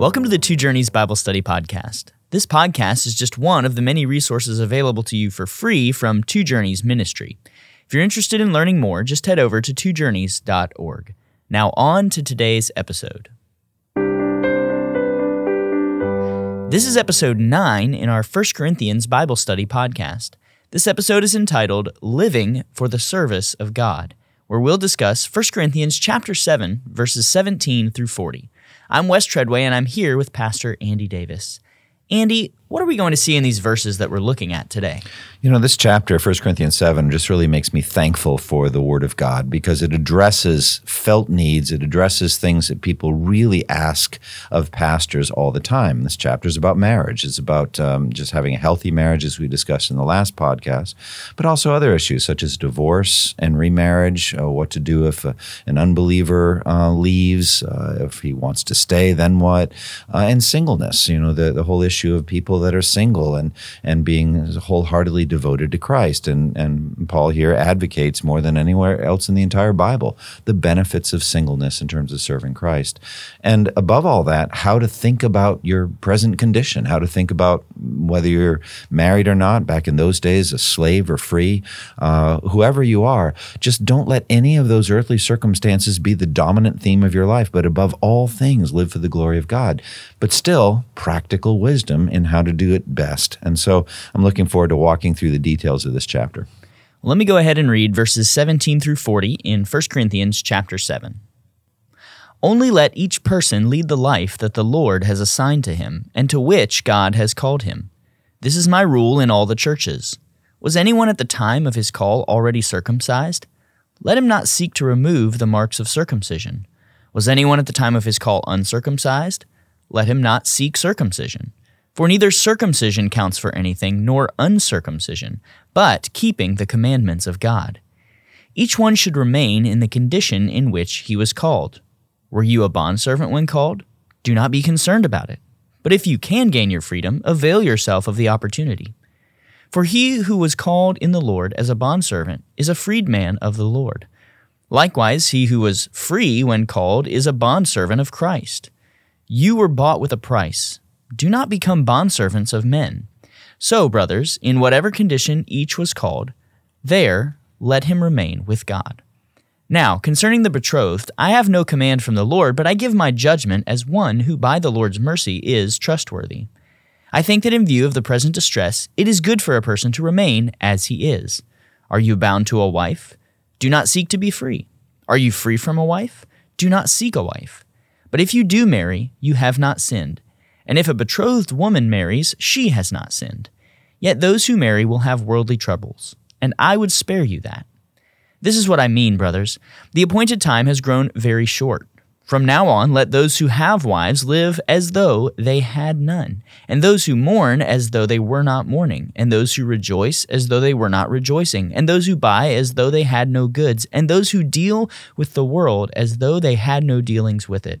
Welcome to the Two Journeys Bible Study Podcast. This podcast is just one of the many resources available to you for free from Two Journeys Ministry. If you're interested in learning more, just head over to twojourneys.org. Now, on to today's episode. This is episode 9 in our 1 Corinthians Bible Study podcast. This episode is entitled Living for the Service of God, where we'll discuss 1 Corinthians chapter 7 verses 17 through 40. I'm Wes Treadway, and I'm here with Pastor Andy Davis. Andy, what are we going to see in these verses that we're looking at today? You know, this chapter, 1 Corinthians 7, just really makes me thankful for the Word of God because it addresses felt needs. It addresses things that people really ask of pastors all the time. This chapter is about marriage. It's about um, just having a healthy marriage, as we discussed in the last podcast, but also other issues such as divorce and remarriage, uh, what to do if uh, an unbeliever uh, leaves, uh, if he wants to stay, then what, uh, and singleness. You know, the, the whole issue of people that are single and, and being wholeheartedly devoted to Christ. And, and Paul here advocates more than anywhere else in the entire Bible the benefits of singleness in terms of serving Christ. And above all that, how to think about your present condition, how to think about whether you're married or not, back in those days, a slave or free, uh, whoever you are, just don't let any of those earthly circumstances be the dominant theme of your life, but above all things, live for the glory of God. But still, practical wisdom in how to do it best. And so I'm looking forward to walking through the details of this chapter. Let me go ahead and read verses 17 through 40 in 1 Corinthians chapter 7. Only let each person lead the life that the Lord has assigned to him and to which God has called him. This is my rule in all the churches. Was anyone at the time of his call already circumcised? Let him not seek to remove the marks of circumcision. Was anyone at the time of his call uncircumcised? Let him not seek circumcision. For neither circumcision counts for anything, nor uncircumcision, but keeping the commandments of God. Each one should remain in the condition in which he was called. Were you a bondservant when called? Do not be concerned about it. But if you can gain your freedom, avail yourself of the opportunity. For he who was called in the Lord as a bondservant is a freedman of the Lord. Likewise, he who was free when called is a bondservant of Christ. You were bought with a price do not become bondservants of men. So, brothers, in whatever condition each was called, there let him remain with God. Now, concerning the betrothed, I have no command from the Lord, but I give my judgment as one who by the Lord's mercy is trustworthy. I think that in view of the present distress, it is good for a person to remain as he is. Are you bound to a wife? Do not seek to be free. Are you free from a wife? Do not seek a wife. But if you do marry, you have not sinned. And if a betrothed woman marries, she has not sinned. Yet those who marry will have worldly troubles, and I would spare you that. This is what I mean, brothers. The appointed time has grown very short. From now on, let those who have wives live as though they had none, and those who mourn as though they were not mourning, and those who rejoice as though they were not rejoicing, and those who buy as though they had no goods, and those who deal with the world as though they had no dealings with it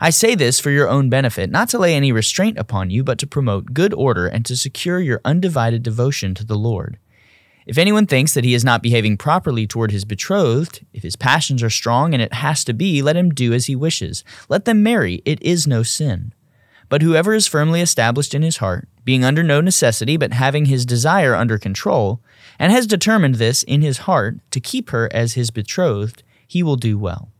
I say this for your own benefit, not to lay any restraint upon you, but to promote good order and to secure your undivided devotion to the Lord. If anyone thinks that he is not behaving properly toward his betrothed, if his passions are strong and it has to be, let him do as he wishes. Let them marry, it is no sin. But whoever is firmly established in his heart, being under no necessity, but having his desire under control, and has determined this in his heart to keep her as his betrothed, he will do well.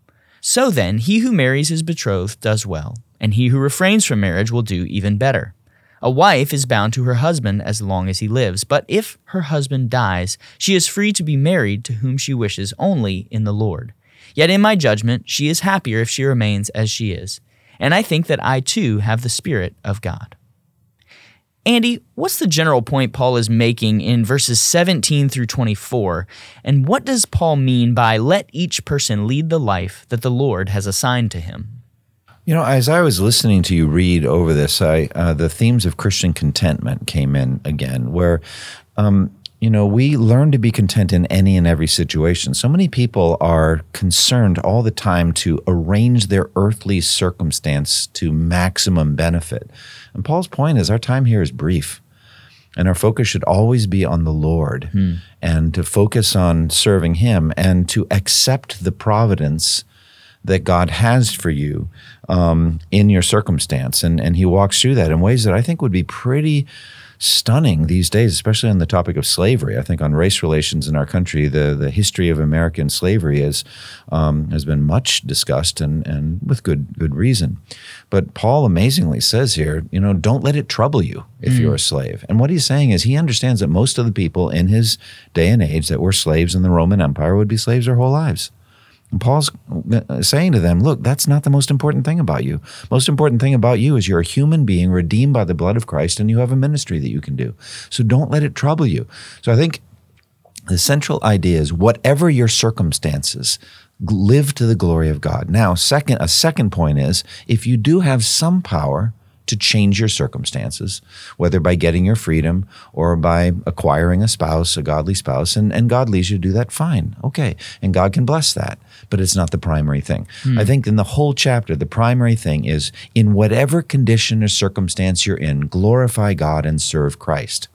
So then, he who marries his betrothed does well, and he who refrains from marriage will do even better. A wife is bound to her husband as long as he lives, but if her husband dies, she is free to be married to whom she wishes only in the Lord. Yet in my judgment, she is happier if she remains as she is. And I think that I too have the Spirit of God. Andy, what's the general point Paul is making in verses 17 through 24? And what does Paul mean by let each person lead the life that the Lord has assigned to him? You know, as I was listening to you read over this, I uh, the themes of Christian contentment came in again, where um, you know we learn to be content in any and every situation. So many people are concerned all the time to arrange their earthly circumstance to maximum benefit, and Paul's point is our time here is brief. And our focus should always be on the Lord hmm. and to focus on serving Him and to accept the providence that God has for you um, in your circumstance. And, and he walks through that in ways that I think would be pretty stunning these days, especially on the topic of slavery. I think on race relations in our country, the, the history of American slavery is, um, has been much discussed and, and with good, good reason. But Paul amazingly says here, you know, don't let it trouble you if mm. you're a slave. And what he's saying is he understands that most of the people in his day and age that were slaves in the Roman Empire would be slaves their whole lives. Paul's uh, saying to them, look, that's not the most important thing about you. Most important thing about you is you're a human being redeemed by the blood of Christ and you have a ministry that you can do. So don't let it trouble you. So I think the central idea is whatever your circumstances, live to the glory of God. Now, second, a second point is if you do have some power, to change your circumstances, whether by getting your freedom or by acquiring a spouse, a godly spouse, and, and God leads you to do that, fine. Okay. And God can bless that. But it's not the primary thing. Hmm. I think in the whole chapter, the primary thing is in whatever condition or circumstance you're in, glorify God and serve Christ.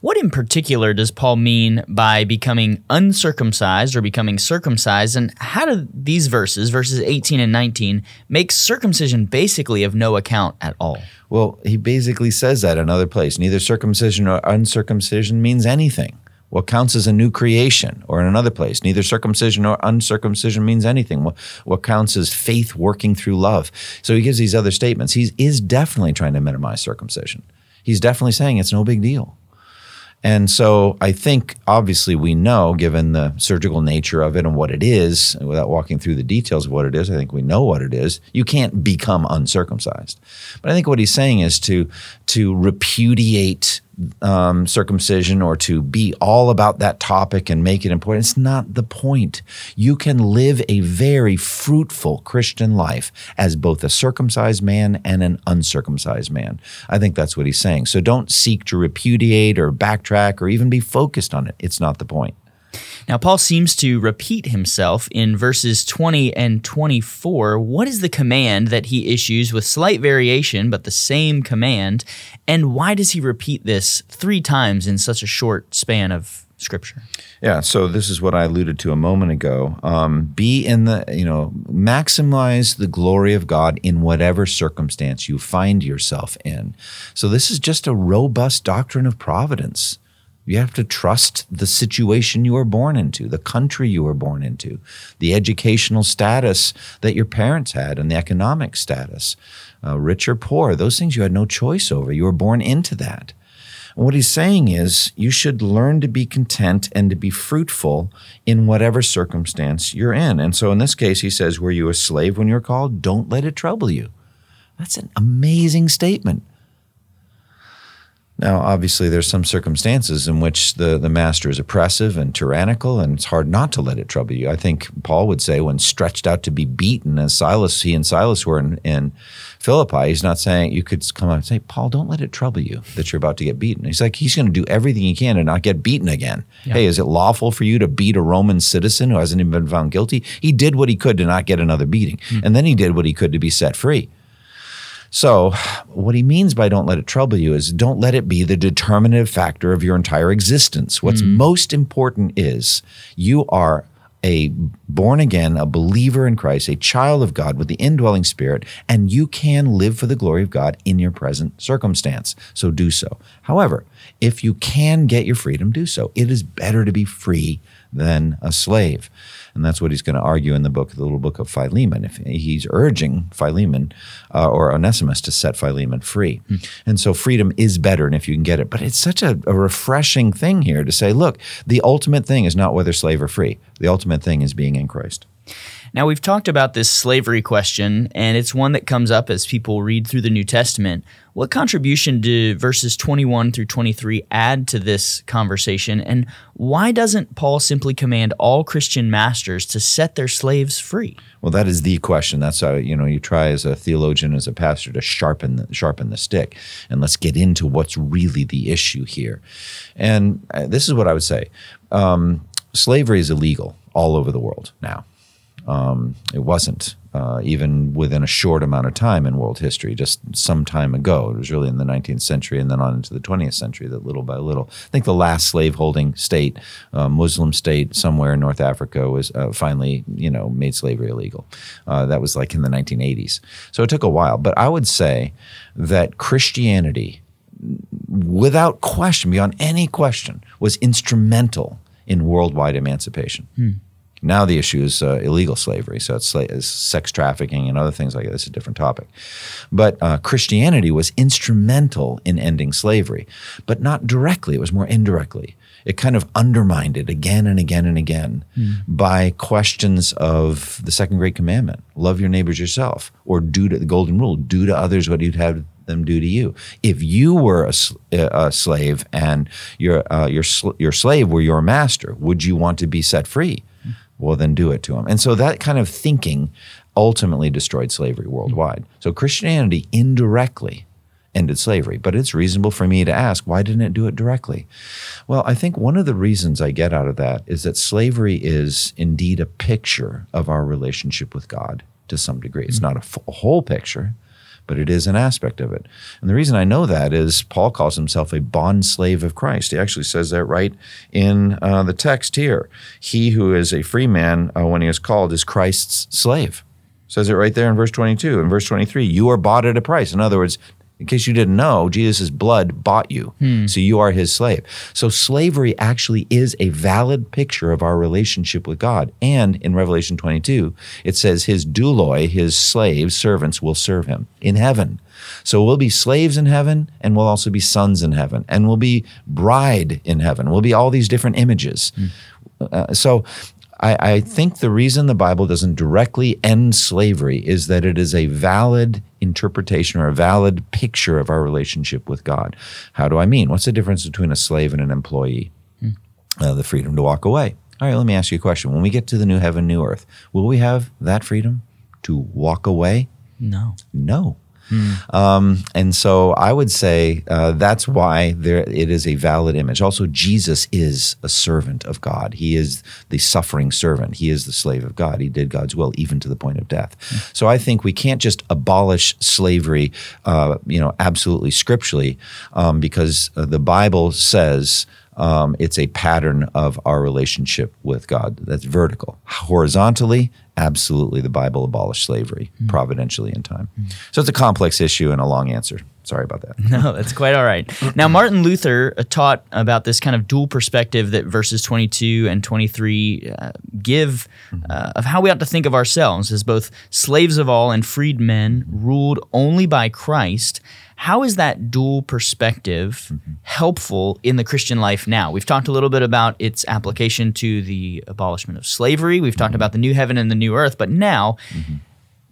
What in particular does Paul mean by becoming uncircumcised or becoming circumcised? And how do these verses, verses 18 and 19, make circumcision basically of no account at all? Well, he basically says that in another place. Neither circumcision or uncircumcision means anything. What counts as a new creation, or in another place, neither circumcision nor uncircumcision means anything. What, what counts as faith working through love. So he gives these other statements. He is definitely trying to minimize circumcision. He's definitely saying it's no big deal. And so I think obviously we know, given the surgical nature of it and what it is, without walking through the details of what it is, I think we know what it is. You can't become uncircumcised. But I think what he's saying is to to repudiate um, circumcision or to be all about that topic and make it important. It's not the point. You can live a very fruitful Christian life as both a circumcised man and an uncircumcised man. I think that's what he's saying. So don't seek to repudiate or backtrack or even be focused on it. It's not the point. Now, Paul seems to repeat himself in verses 20 and 24. What is the command that he issues with slight variation, but the same command? And why does he repeat this three times in such a short span of scripture? Yeah, so this is what I alluded to a moment ago. Um, be in the, you know, maximize the glory of God in whatever circumstance you find yourself in. So this is just a robust doctrine of providence. You have to trust the situation you were born into, the country you were born into, the educational status that your parents had, and the economic status, uh, rich or poor. Those things you had no choice over. You were born into that. And what he's saying is you should learn to be content and to be fruitful in whatever circumstance you're in. And so in this case, he says, Were you a slave when you're called? Don't let it trouble you. That's an amazing statement. Now, obviously, there's some circumstances in which the, the master is oppressive and tyrannical, and it's hard not to let it trouble you. I think Paul would say, when stretched out to be beaten, as Silas, he and Silas were in, in Philippi, he's not saying you could come out and say, Paul, don't let it trouble you that you're about to get beaten. He's like, he's going to do everything he can to not get beaten again. Yeah. Hey, is it lawful for you to beat a Roman citizen who hasn't even been found guilty? He did what he could to not get another beating, mm. and then he did what he could to be set free. So, what he means by don't let it trouble you is don't let it be the determinative factor of your entire existence. What's mm. most important is you are a born again, a believer in Christ, a child of God with the indwelling spirit, and you can live for the glory of God in your present circumstance. So do so. However, if you can get your freedom, do so. It is better to be free than a slave. And that's what he's going to argue in the book, the little book of Philemon. If he's urging Philemon uh, or Onesimus to set Philemon free. Mm. And so freedom is better, and if you can get it. But it's such a, a refreshing thing here to say, look, the ultimate thing is not whether slave or free. The ultimate thing is being in Christ. Now, we've talked about this slavery question, and it's one that comes up as people read through the New Testament. What contribution do verses 21 through 23 add to this conversation, and why doesn't Paul simply command all Christian masters to set their slaves free? Well, that is the question. That's how you know you try as a theologian, as a pastor, to sharpen the, sharpen the stick, and let's get into what's really the issue here. And uh, this is what I would say: um, slavery is illegal all over the world now. Um, it wasn't uh, even within a short amount of time in world history, just some time ago. It was really in the 19th century and then on into the 20th century that little by little. I think the last slaveholding state, uh, Muslim state somewhere in North Africa, was uh, finally, you know, made slavery illegal. Uh, that was like in the 1980s. So it took a while. But I would say that Christianity, without question, beyond any question, was instrumental in worldwide emancipation. Hmm. Now the issue is uh, illegal slavery, so it's, it's, sex trafficking and other things like that. It's a different topic. But uh, Christianity was instrumental in ending slavery, but not directly. It was more indirectly. It kind of undermined it again and again and again mm. by questions of the second great commandment: love your neighbors yourself, or do to the golden rule: do to others what you'd have them do to you. If you were a, a slave and your uh, your sl- your slave were your master, would you want to be set free? Well, then do it to them. And so that kind of thinking ultimately destroyed slavery worldwide. So Christianity indirectly ended slavery. But it's reasonable for me to ask, why didn't it do it directly? Well, I think one of the reasons I get out of that is that slavery is indeed a picture of our relationship with God to some degree. It's mm-hmm. not a, a whole picture, but it is an aspect of it. And the reason I know that is Paul calls himself a bond slave of Christ. He actually says that right in uh, the text here. He who is a free man uh, when he is called is Christ's slave. Says it right there in verse 22. In verse 23, you are bought at a price. In other words, in case you didn't know, Jesus' blood bought you. Hmm. So you are his slave. So slavery actually is a valid picture of our relationship with God. And in Revelation 22, it says his douloi, his slaves, servants, will serve him in heaven. So we'll be slaves in heaven and we'll also be sons in heaven and we'll be bride in heaven. We'll be all these different images. Hmm. Uh, so I, I, think the reason the Bible doesn't directly end slavery is that it is a valid interpretation or a valid picture of our relationship with God. How do I mean? What's the difference between a slave and an employee? Hmm. Uh, the freedom to walk away. All right, let me ask you a question. When we get to the new heaven, new earth, will we have that freedom to walk away? No. No. Mm. Um, and so I would say uh, that's why there it is a valid image. Also, Jesus is a servant of God. He is the suffering servant. He is the slave of God. He did God's will even to the point of death. Mm. So I think we can't just abolish slavery, uh, you know, absolutely scripturally, um, because uh, the Bible says. Um, it's a pattern of our relationship with God that's vertical. Horizontally, absolutely the Bible abolished slavery mm. providentially in time. Mm. So it's a complex issue and a long answer. Sorry about that. No, that's quite all right. Now, Martin Luther uh, taught about this kind of dual perspective that verses 22 and 23 uh, give uh, of how we ought to think of ourselves as both slaves of all and freed men ruled only by Christ how is that dual perspective mm-hmm. helpful in the Christian life now? We've talked a little bit about its application to the abolishment of slavery. We've talked mm-hmm. about the new heaven and the new earth, but now mm-hmm.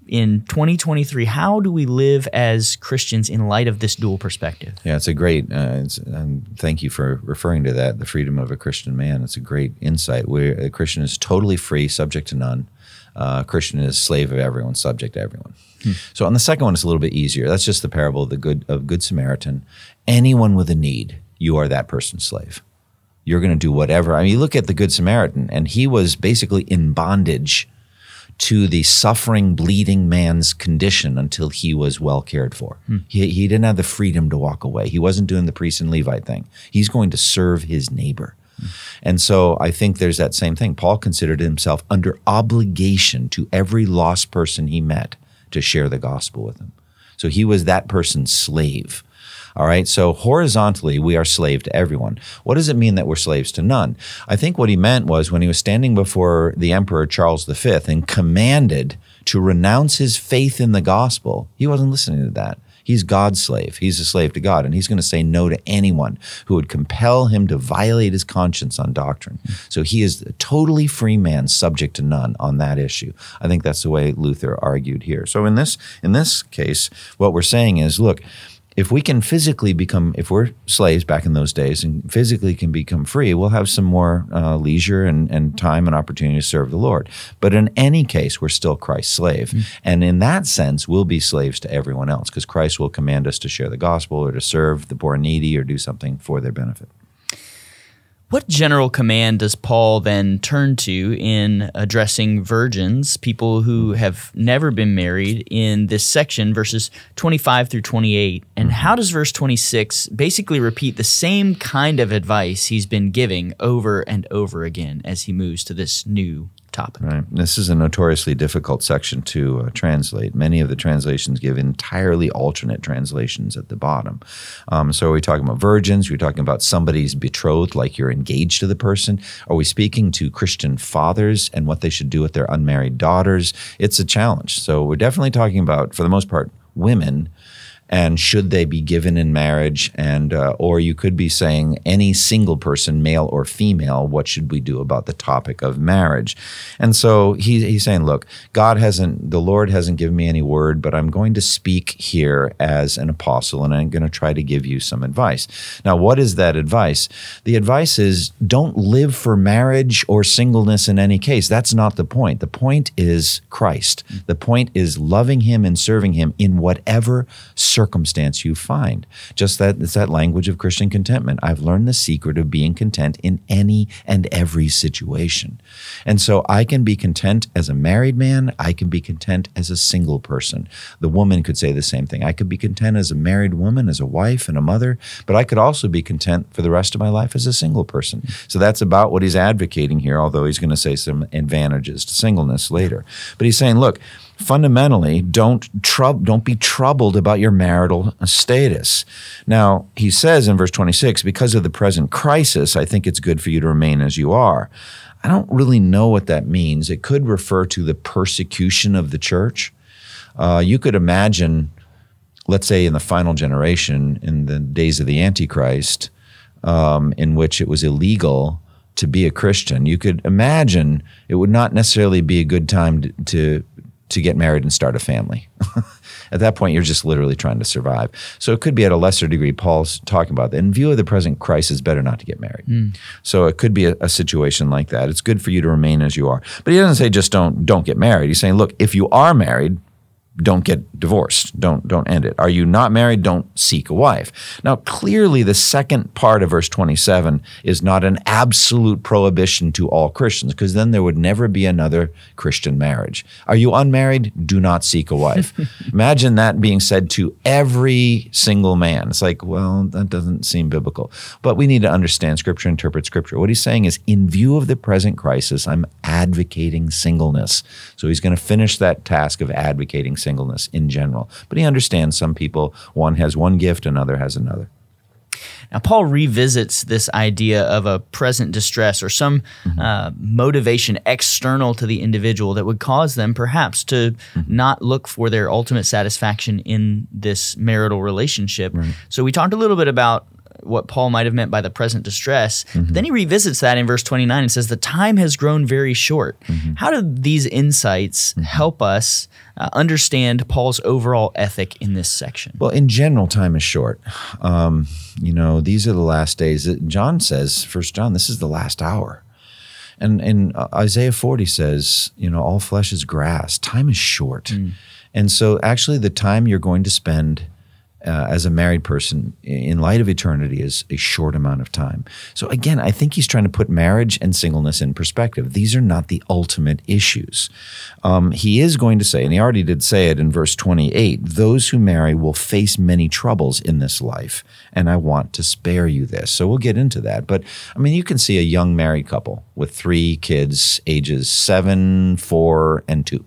In 2023, how do we live as Christians in light of this dual perspective? Yeah, it's a great, uh, it's, um, thank you for referring to that, the freedom of a Christian man. It's a great insight where a Christian is totally free, subject to none. Uh, Christian is slave of everyone, subject to everyone. Hmm. So on the second one, it's a little bit easier. That's just the parable of the good of Good Samaritan. Anyone with a need, you are that person's slave. You're going to do whatever. I mean, you look at the Good Samaritan, and he was basically in bondage to the suffering, bleeding man's condition until he was well cared for. Hmm. He, he didn't have the freedom to walk away. He wasn't doing the priest and Levite thing. He's going to serve his neighbor. And so I think there's that same thing. Paul considered himself under obligation to every lost person he met to share the gospel with them. So he was that person's slave. All right. So horizontally, we are slave to everyone. What does it mean that we're slaves to none? I think what he meant was when he was standing before the Emperor Charles V and commanded to renounce his faith in the gospel, he wasn't listening to that. He's God's slave. He's a slave to God, and he's going to say no to anyone who would compel him to violate his conscience on doctrine. So he is a totally free man, subject to none on that issue. I think that's the way Luther argued here. So in this in this case, what we're saying is, look, if we can physically become, if we're slaves back in those days and physically can become free, we'll have some more uh, leisure and, and time and opportunity to serve the Lord. But in any case, we're still Christ's slave. Mm-hmm. And in that sense, we'll be slaves to everyone else because Christ will command us to share the gospel or to serve the poor and needy or do something for their benefit. What general command does Paul then turn to in addressing virgins, people who have never been married, in this section, verses 25 through 28? And mm-hmm. how does verse 26 basically repeat the same kind of advice he's been giving over and over again as he moves to this new topic. Right. This is a notoriously difficult section to uh, translate. Many of the translations give entirely alternate translations at the bottom. Um, so are we talking about virgins? Are we talking about somebody's betrothed, like you're engaged to the person? Are we speaking to Christian fathers and what they should do with their unmarried daughters? It's a challenge. So we're definitely talking about, for the most part, women and should they be given in marriage and uh, or you could be saying any single person male or female what should we do about the topic of marriage? And so he, he's saying look god hasn't the lord hasn't given me any word but i'm going to speak here as an apostle and i'm going to try to give you some advice. Now what is that advice? The advice is don't live for marriage or singleness in any case. That's not the point. The point is christ. The point is loving him and serving him in whatever circumstance you find. Just that it's that language of Christian contentment. I've learned the secret of being content in any and every situation. And so I can be content as a married man, I can be content as a single person. The woman could say the same thing. I could be content as a married woman, as a wife and a mother, but I could also be content for the rest of my life as a single person. So that's about what he's advocating here, although he's going to say some advantages to singleness later. But he's saying, look, fundamentally don't don't be troubled about your marital status. Now, he says in verse 26, because of the present crisis, I think it's good for you to remain as you are. I don't really know what that means. It could refer to the persecution of the church. Uh, you could imagine, let's say, in the final generation, in the days of the Antichrist, um, in which it was illegal to be a Christian. You could imagine it would not necessarily be a good time to, to to get married and start a family. at that point, you're just literally trying to survive. So it could be at a lesser degree, Paul's talking about that. In view of the present crisis, better not to get married. Mm. So it could be a, a, situation like that. It's good for you to remain as you are. But he doesn't say just don't don't get married. He's saying, look, if you are married, don't get divorced. Don't don't end it. Are you not married? Don't seek a wife. Now, clearly, the second part of verse 27 is not an absolute prohibition to all Christians, because then there would never be another Christian marriage. Are you unmarried? Do not seek a wife. Imagine that being said to every single man. It's like, well, that doesn't seem biblical. But we need to understand Scripture, interpret Scripture. What he's saying is, in view of the present crisis, I'm advocating singleness. So he's going to finish that task of advocating singleness in general. But he understands some people, one has one gift, another has another. Now, Paul revisits this idea of a present distress or some mm-hmm. uh, motivation external to the individual that would cause them perhaps to mm-hmm. not look for their ultimate satisfaction in this marital relationship. Right. So, we talked a little bit about what Paul might have meant by the present distress. Mm-hmm. Then he revisits that in verse 29 and says, The time has grown very short. Mm-hmm. How do these insights mm-hmm. help us uh, understand Paul's overall ethic in this section? Well, in general, time is short. Um, you know, these are the last days. John says, First John, this is the last hour. And, and uh, Isaiah 40 says, you know, all flesh is grass. Time is short. Mm. And so, actually, the time you're going to spend uh, as a married person in light of eternity is a short amount of time. So again, I think he's trying to put marriage and singleness in perspective. These are not the ultimate issues. Um, he is going to say, and he already did say it in verse 28 those who marry will face many troubles in this life, and I want to spare you this. So we'll get into that. But I mean, you can see a young married couple with three kids, ages seven, four, and two.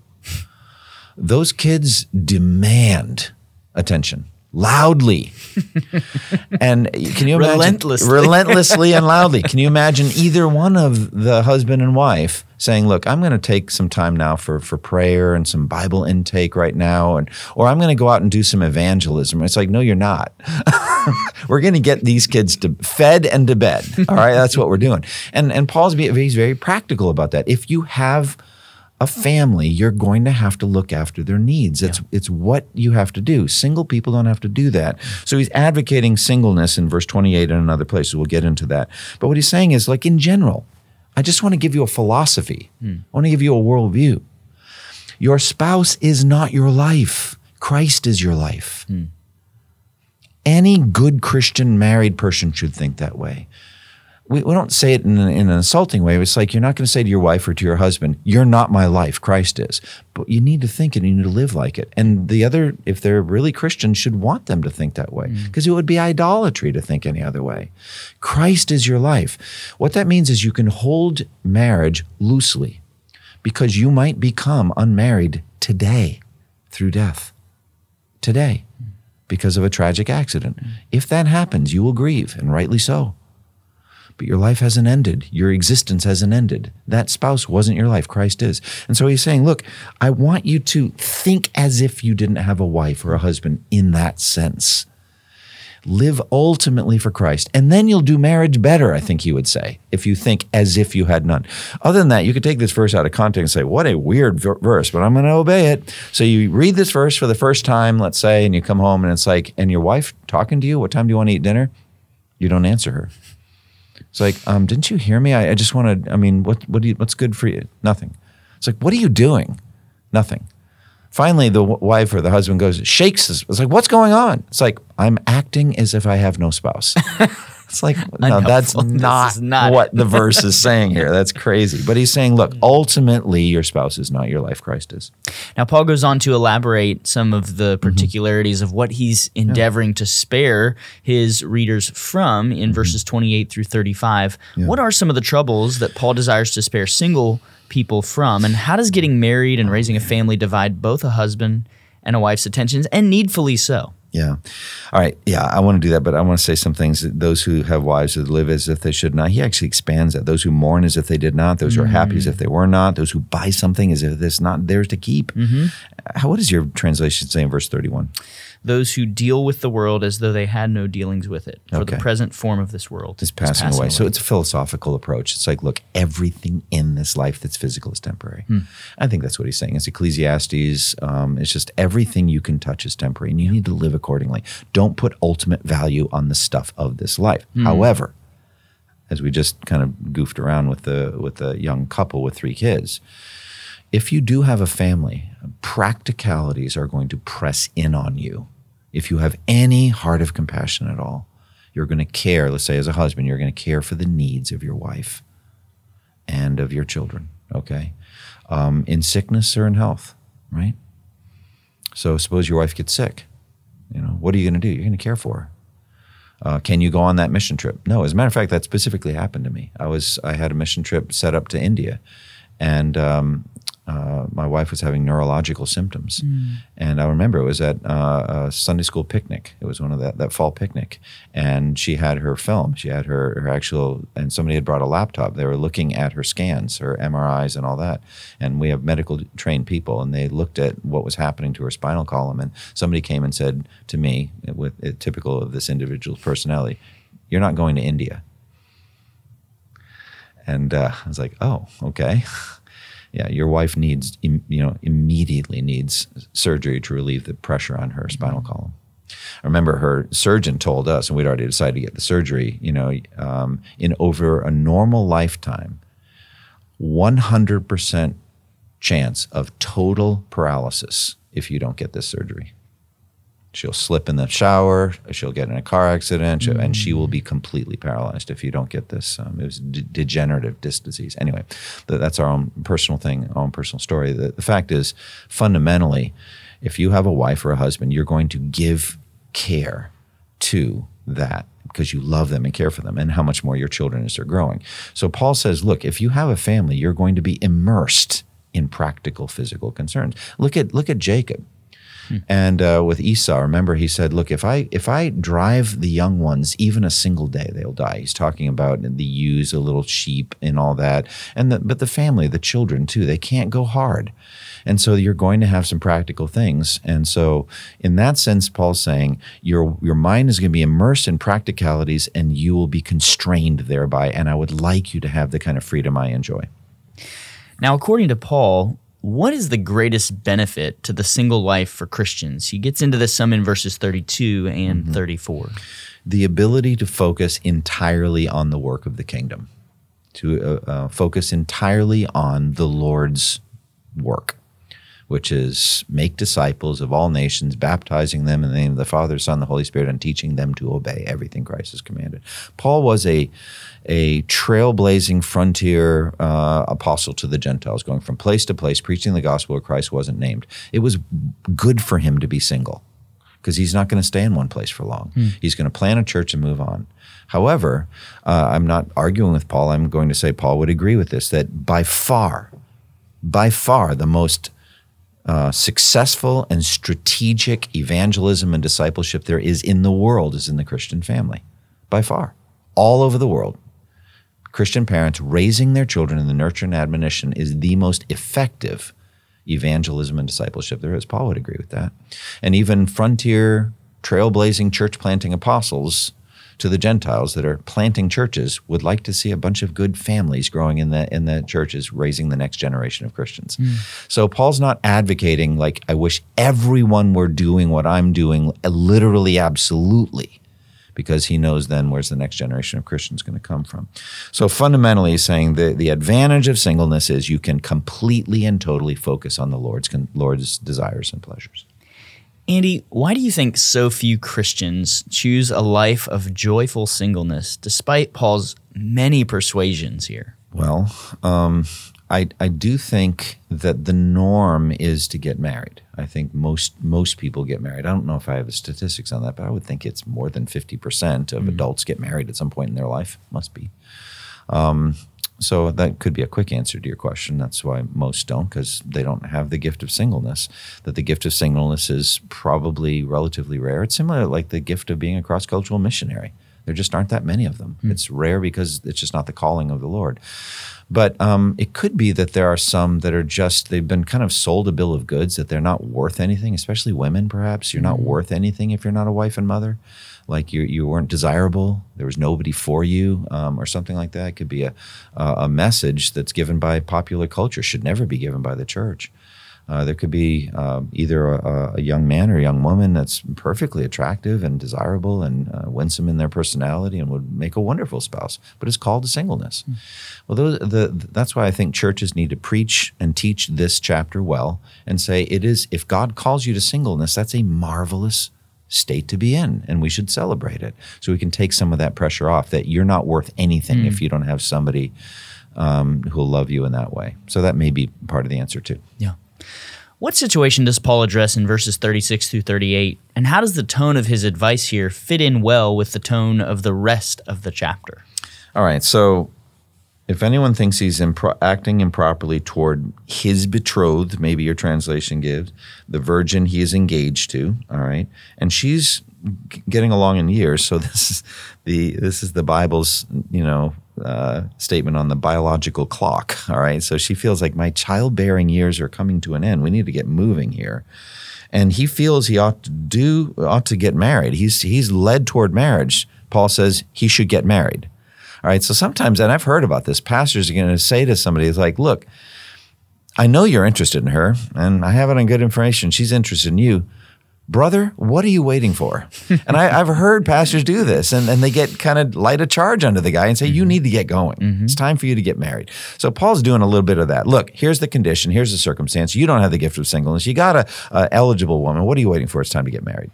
Those kids demand attention loudly. and can you imagine Relentlessly. relentlessly and loudly? Can you imagine either one of the husband and wife saying, "Look, I'm going to take some time now for for prayer and some Bible intake right now, and or I'm going to go out and do some evangelism." It's like, no, you're not. we're going to get these kids to fed and to bed. All right, that's what we're doing. And and Paul's he's very practical about that. If you have a family, you're going to have to look after their needs. It's it's what you have to do. Single people don't have to do that. So he's advocating singleness in verse 28 and in other places. We'll get into that. But what he's saying is like in general, I just want to give you a philosophy. Hmm. I want to give you a worldview. Your spouse is not your life. Christ is your life. Hmm. Any good Christian married person should think that way we, we don't say it in, an- in an insulting way. It's like you're not going to say to your wife or to your husband, "You're not my life. Christ is." But you need to think it. and You need to live like it. And the other, if they're really Christian, should want them to think that way mm. because it would be idolatry to think any other way. Christ is your life. What that means is you can hold marriage loosely because you might become unmarried today through death. Today. Because of a tragic accident. Mm. If that happens, you will grieve, and rightly so but your life hasn't ended. Your existence hasn't ended. That spouse wasn't your life. Christ is. And so he's saying, look, I want you to think as if you didn't have a wife or a husband in that sense. Live ultimately for Christ. And then you'll do marriage better, I think he would say, if you think as if you had none. Other than that, you could take this verse out of context and say, what a weird ver- verse, but I'm going to obey it. So you read this verse for the first time, let's say, and you come home and it's like, and your wife talking to you, what time do you want to eat dinner? You don't answer her. It's like, um, didn't you hear me? I, I just want to. I mean, what what do you, what's good for you? Nothing. It's like, what are you doing? Nothing. Finally, the w- wife or the husband goes, shakes. Us. It's like, what's going on? It's like, I'm acting as if I have no spouse. It's like, no, that's not, not what the verse is saying here. That's crazy. But he's saying, look, ultimately, your spouse is not your life. Christ is. Now, Paul goes on to elaborate some of the Mm-hmm. particularities of what he's endeavoring to spare his readers from Mm-hmm. in verses 28 through 35. What are some of the troubles that Paul desires to spare single people from? And how does getting married and raising a family divide both a husband and a wife's attentions, and needfully so? Yeah. All right. Yeah, I want to do that, but I want to say some things. Those who have wives that live as if they should not. He actually expands that. Those who mourn as if they did not. Those who are happy as if mm. they were not. Those who buy something as if it's not theirs to keep. Mm-hmm. How, what does your translation say in verse 31? Those who deal with the world as though they had no dealings with it, for the present form of this world It's passing, away. So it's a philosophical approach. It's like, look, everything in this life that's physical is temporary. Hmm. I think that's what he's saying. It's Ecclesiastes. Um, it's just everything you can touch is temporary, and you need to live accordingly. Don't put ultimate value on the stuff of this life. However, as we just kind of goofed around with the with the young couple with three kids, if you do have a family, practicalities are going to press in on you. If you have any heart of compassion at all, you're going to care, let's say as a husband, you're going to care for the needs of your wife and of your children, okay? Um, in sickness or in health, right? So suppose your wife gets sick. You know, what are you going to do? You're going to care for. Uh, can you go on that mission trip? No. As a matter of fact, that specifically happened to me. I was I had a mission trip set up to India, and um, uh, my wife was having neurological symptoms. And I remember it was at uh, a Sunday school picnic. It was one of that that fall picnic, and she had her film. She had her her actual, and somebody had brought a laptop. They were looking at her scans, her MRIs, and all that. And we have medical trained people, and they looked at what was happening to her spinal column. And somebody came and said to me, with uh, typical of this individual's personality, "You're not going to India." And uh, I was like, "Oh, okay." yeah, your wife needs, you know, immediately needs surgery to relieve the pressure on her spinal column. I remember her surgeon told us, and we'd already decided to get the surgery, you know, um, in over a normal lifetime, 100% chance of total paralysis if you don't get this surgery. She'll slip in the shower, she'll get in a car accident, she'll- and she will be completely paralyzed if you don't get this. Um, it was de- degenerative disc disease. Anyway, th- that's our own personal thing, our own personal story. The, the fact is, fundamentally, if you have a wife or a husband, you're going to give care to that because you love them and care for them, and how much more your children as they're growing. So Paul says, look, if you have a family, you're going to be immersed in practical physical concerns. Look at look at Jacob. And uh, with Esau, remember he said, "Look, if I if I drive the young ones even a single day, they'll die." He's talking about the ewes, the little sheep, and all that, and the, but the family, the children too, they can't go hard. And so you're going to have some practical things. And so in that sense, Paul's saying your your mind is going to be immersed in practicalities and you will be constrained thereby. And I would like you to have the kind of freedom I enjoy. Now, according to Paul, what is the greatest benefit to the single life for Christians? He gets into this some in verses 32 and Mm-hmm. 34. The ability to focus entirely on the work of the kingdom, to uh, uh, focus entirely on the Lord's work. which is make disciples of all nations, baptizing them in the name of the Father, Son, the Holy Spirit, and teaching them to obey everything Christ has commanded. Paul was a a trailblazing frontier uh, apostle to the Gentiles, going from place to place, preaching the gospel where Christ wasn't named. It was good for him to be single because he's not going to stay in one place for long. He's going to plant a church and move on. However, uh, I'm not arguing with Paul. I'm going to say Paul would agree with this that by far, by far, the most uh, successful and strategic evangelism and discipleship there is in the world is in the Christian family. By far. All over the world. Christian parents raising their children in the nurture and admonition is the most effective evangelism and discipleship there is. Paul would agree with that. And even frontier, trailblazing, church planting apostles to the Gentiles that are planting churches would like to see a bunch of good families growing in the in the churches, raising the next generation of Christians. Hmm. So Paul's not advocating like I wish everyone were doing what I'm doing, literally, absolutely because he knows then where's the next generation of Christians going to come from. So fundamentally, he's saying the, the advantage of singleness is you can completely and totally focus on the Lord's Lord's desires and pleasures. Andy, why do you think so few Christians choose a life of joyful singleness despite Paul's many persuasions here? Well, um, I, I do think that the norm is to get married. I think most most people get married. I don't know if I have the statistics on that, but I would think it's more than fifty percent of adults get married at some point in their life. Must be. Um, so that could be a quick answer to your question. That's why most don't, because they don't have the gift of singleness. That the gift of singleness is probably relatively rare. It's similar like the gift of being a cross cultural missionary. There just aren't that many of them. It's rare because it's just not the calling of the Lord. But um, it could be that there are some that are just, they've been kind of sold a bill of goods that they're not worth anything, especially women, perhaps. You're not worth anything if you're not a wife and mother. Like you, you weren't desirable. There was nobody for you, um, or something like that. It could be a, a a message that's given by popular culture, should never be given by the church. Uh, there could be um, either a, a young man or a young woman that's perfectly attractive and desirable and uh, winsome in their personality and would make a wonderful spouse, but is called to singleness. Well, those, the, that's why I think churches need to preach and teach this chapter well and say it is if God calls you to singleness, that's a marvelous state to be in, and we should celebrate it so we can take some of that pressure off that you're not worth anything if you don't have somebody um, who'll love you in that way. So that may be part of the answer too. Yeah. What situation does Paul address in verses 36 through 38? And how does the tone of his advice here fit in well with the tone of the rest of the chapter? All right. So if anyone thinks he's impro- acting improperly toward his betrothed, maybe your translation gives, the virgin he is engaged to, all right, and she's getting along in years. So this is the this is the Bible's you know uh, statement on the biological clock. All right, so she feels like my childbearing years are coming to an end. We need to get moving here. And he feels he ought to do ought to get married. He's he's led toward marriage. Paul says he should get married. All right. So sometimes, and I've heard about this, pastors are going to say to somebody, it's like, look, I know you're interested in her, and I have it on good information. She's interested in you. Brother, what are you waiting for? and I, I've heard pastors do this, and, and they get kind of light a charge under the guy and say, You need to get going. It's time for you to get married. So Paul's doing a little bit of that. Look, here's the condition, here's the circumstance. You don't have the gift of singleness. You got a, a eligible woman. What are you waiting for? It's time to get married.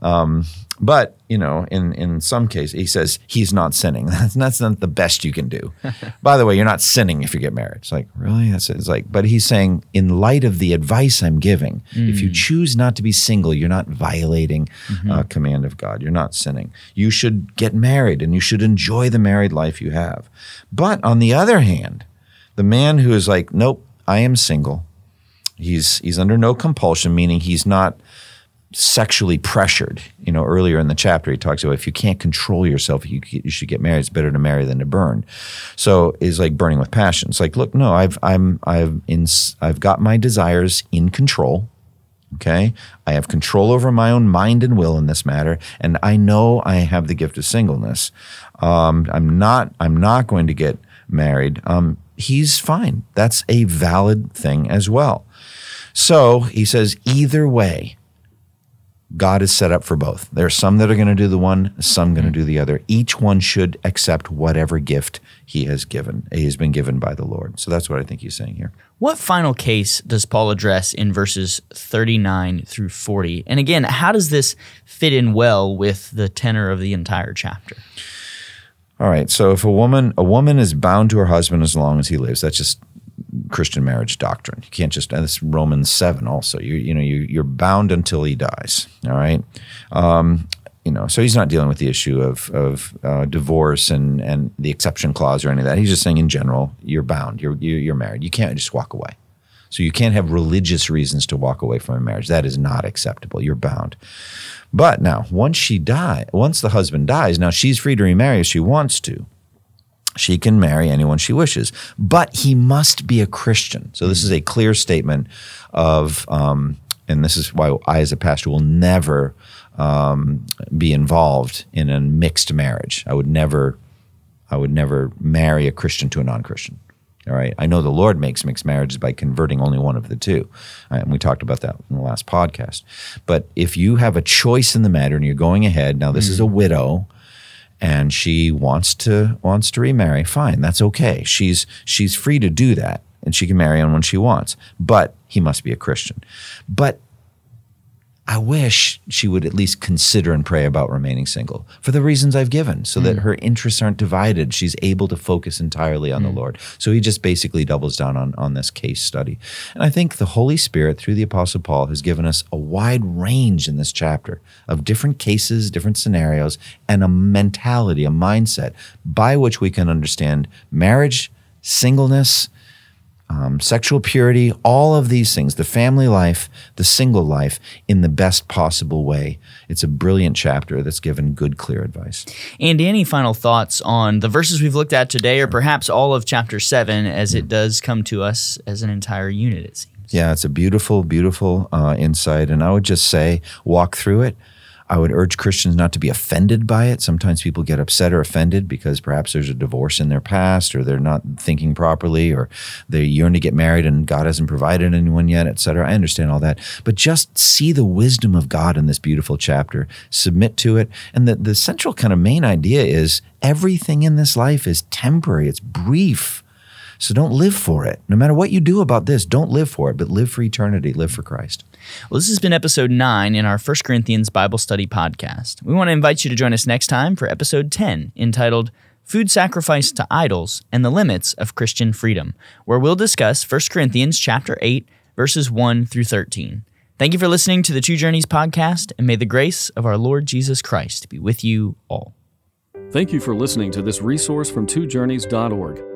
Um, but you know, in in some cases, he says he's not sinning. That's that's not the best you can do. By the way, you're not sinning if you get married. It's like really, that's it's like. But he's saying, in light of the advice I'm giving, if you choose not to be single, you're not violating uh, command of God. You're not sinning. You should get married, and you should enjoy the married life you have. But on the other hand, the man who is like, nope, I am single. he's he's under no compulsion, meaning he's not sexually pressured. You know, earlier in the chapter, he talks about if you can't control yourself, you, you should get married. It's better to marry than to burn. So it's like burning with passion. It's like, look, no, I've I'm I've in I've got my desires in control. Okay, I have control over my own mind and will in this matter, and I know I have the gift of singleness. Um, I'm not I'm not going to get married. Um, he's fine. That's a valid thing as well. So he says, either way, God is set up for both. There are some that are going to do the one, some going to mm-hmm. do the other. Each one should accept whatever gift he has given, he has been given by the Lord. So that's what I think he's saying here. What final case does Paul address in verses 39 through 40? And again, how does this fit in well with the tenor of the entire chapter? All right. So if a woman a woman is bound to her husband as long as he lives, that's just Christian marriage doctrine. You can't just. That's Romans seven. Also, you you know you you're bound until he dies. All right. Um, you know, so he's not dealing with the issue of of uh, divorce and and the exception clause or any of that. He's just saying in general, you're bound. You're you're married. You can't just walk away. So you can't have religious reasons to walk away from a marriage. That is not acceptable. You're bound. But now, once she die, once the husband dies, now she's free to remarry if she wants to. She can marry anyone she wishes, but he must be a Christian. So this is a clear statement of, um, and this is why I, as a pastor, will never um, be involved in a mixed marriage. I would never, I would never marry a Christian to a non-Christian. All right. I know the Lord makes mixed marriages by converting only one of the two. Uh, and we talked about that in the last podcast. But if you have a choice in the matter and you're going ahead, now this mm. is a widow and she wants to wants to remarry, fine, that's okay. She's she's free to do that and she can marry anyone she wants. But he must be a Christian. But I wish she would at least consider and pray about remaining single for the reasons I've given, so mm. that her interests aren't divided. She's able to focus entirely on mm. the Lord. So he just basically doubles down on, on this case study. And I think the Holy Spirit, through the Apostle Paul, has given us a wide range in this chapter of different cases, different scenarios, and a mentality, a mindset by which we can understand marriage, singleness, um, sexual purity, all of these things, the family life, the single life, in the best possible way. It's a brilliant chapter that's given good, clear advice. And any final thoughts on the verses we've looked at today, or perhaps all of chapter seven as it does come to us as an entire unit, it seems? Yeah, it's a beautiful, beautiful uh, insight. And I would just say, walk through it I would urge Christians not to be offended by it. Sometimes people get upset or offended because perhaps there's a divorce in their past or they're not thinking properly or they yearn to get married and God hasn't provided anyone yet, etc. I understand all that. But just see the wisdom of God in this beautiful chapter, submit to it. And the, the central kind of main idea is everything in this life is temporary, it's brief. So don't live for it. No matter what you do about this, don't live for it, but live for eternity, live for Christ. Well, this has been episode 9 in our 1 Corinthians Bible Study podcast. We want to invite you to join us next time for episode 10, entitled Food Sacrifice to Idols and the Limits of Christian Freedom, where we'll discuss 1 Corinthians chapter 8, verses 1 through 13. Thank you for listening to the Two Journeys podcast, and may the grace of our Lord Jesus Christ be with you all. Thank you for listening to this resource from twojourneys.org.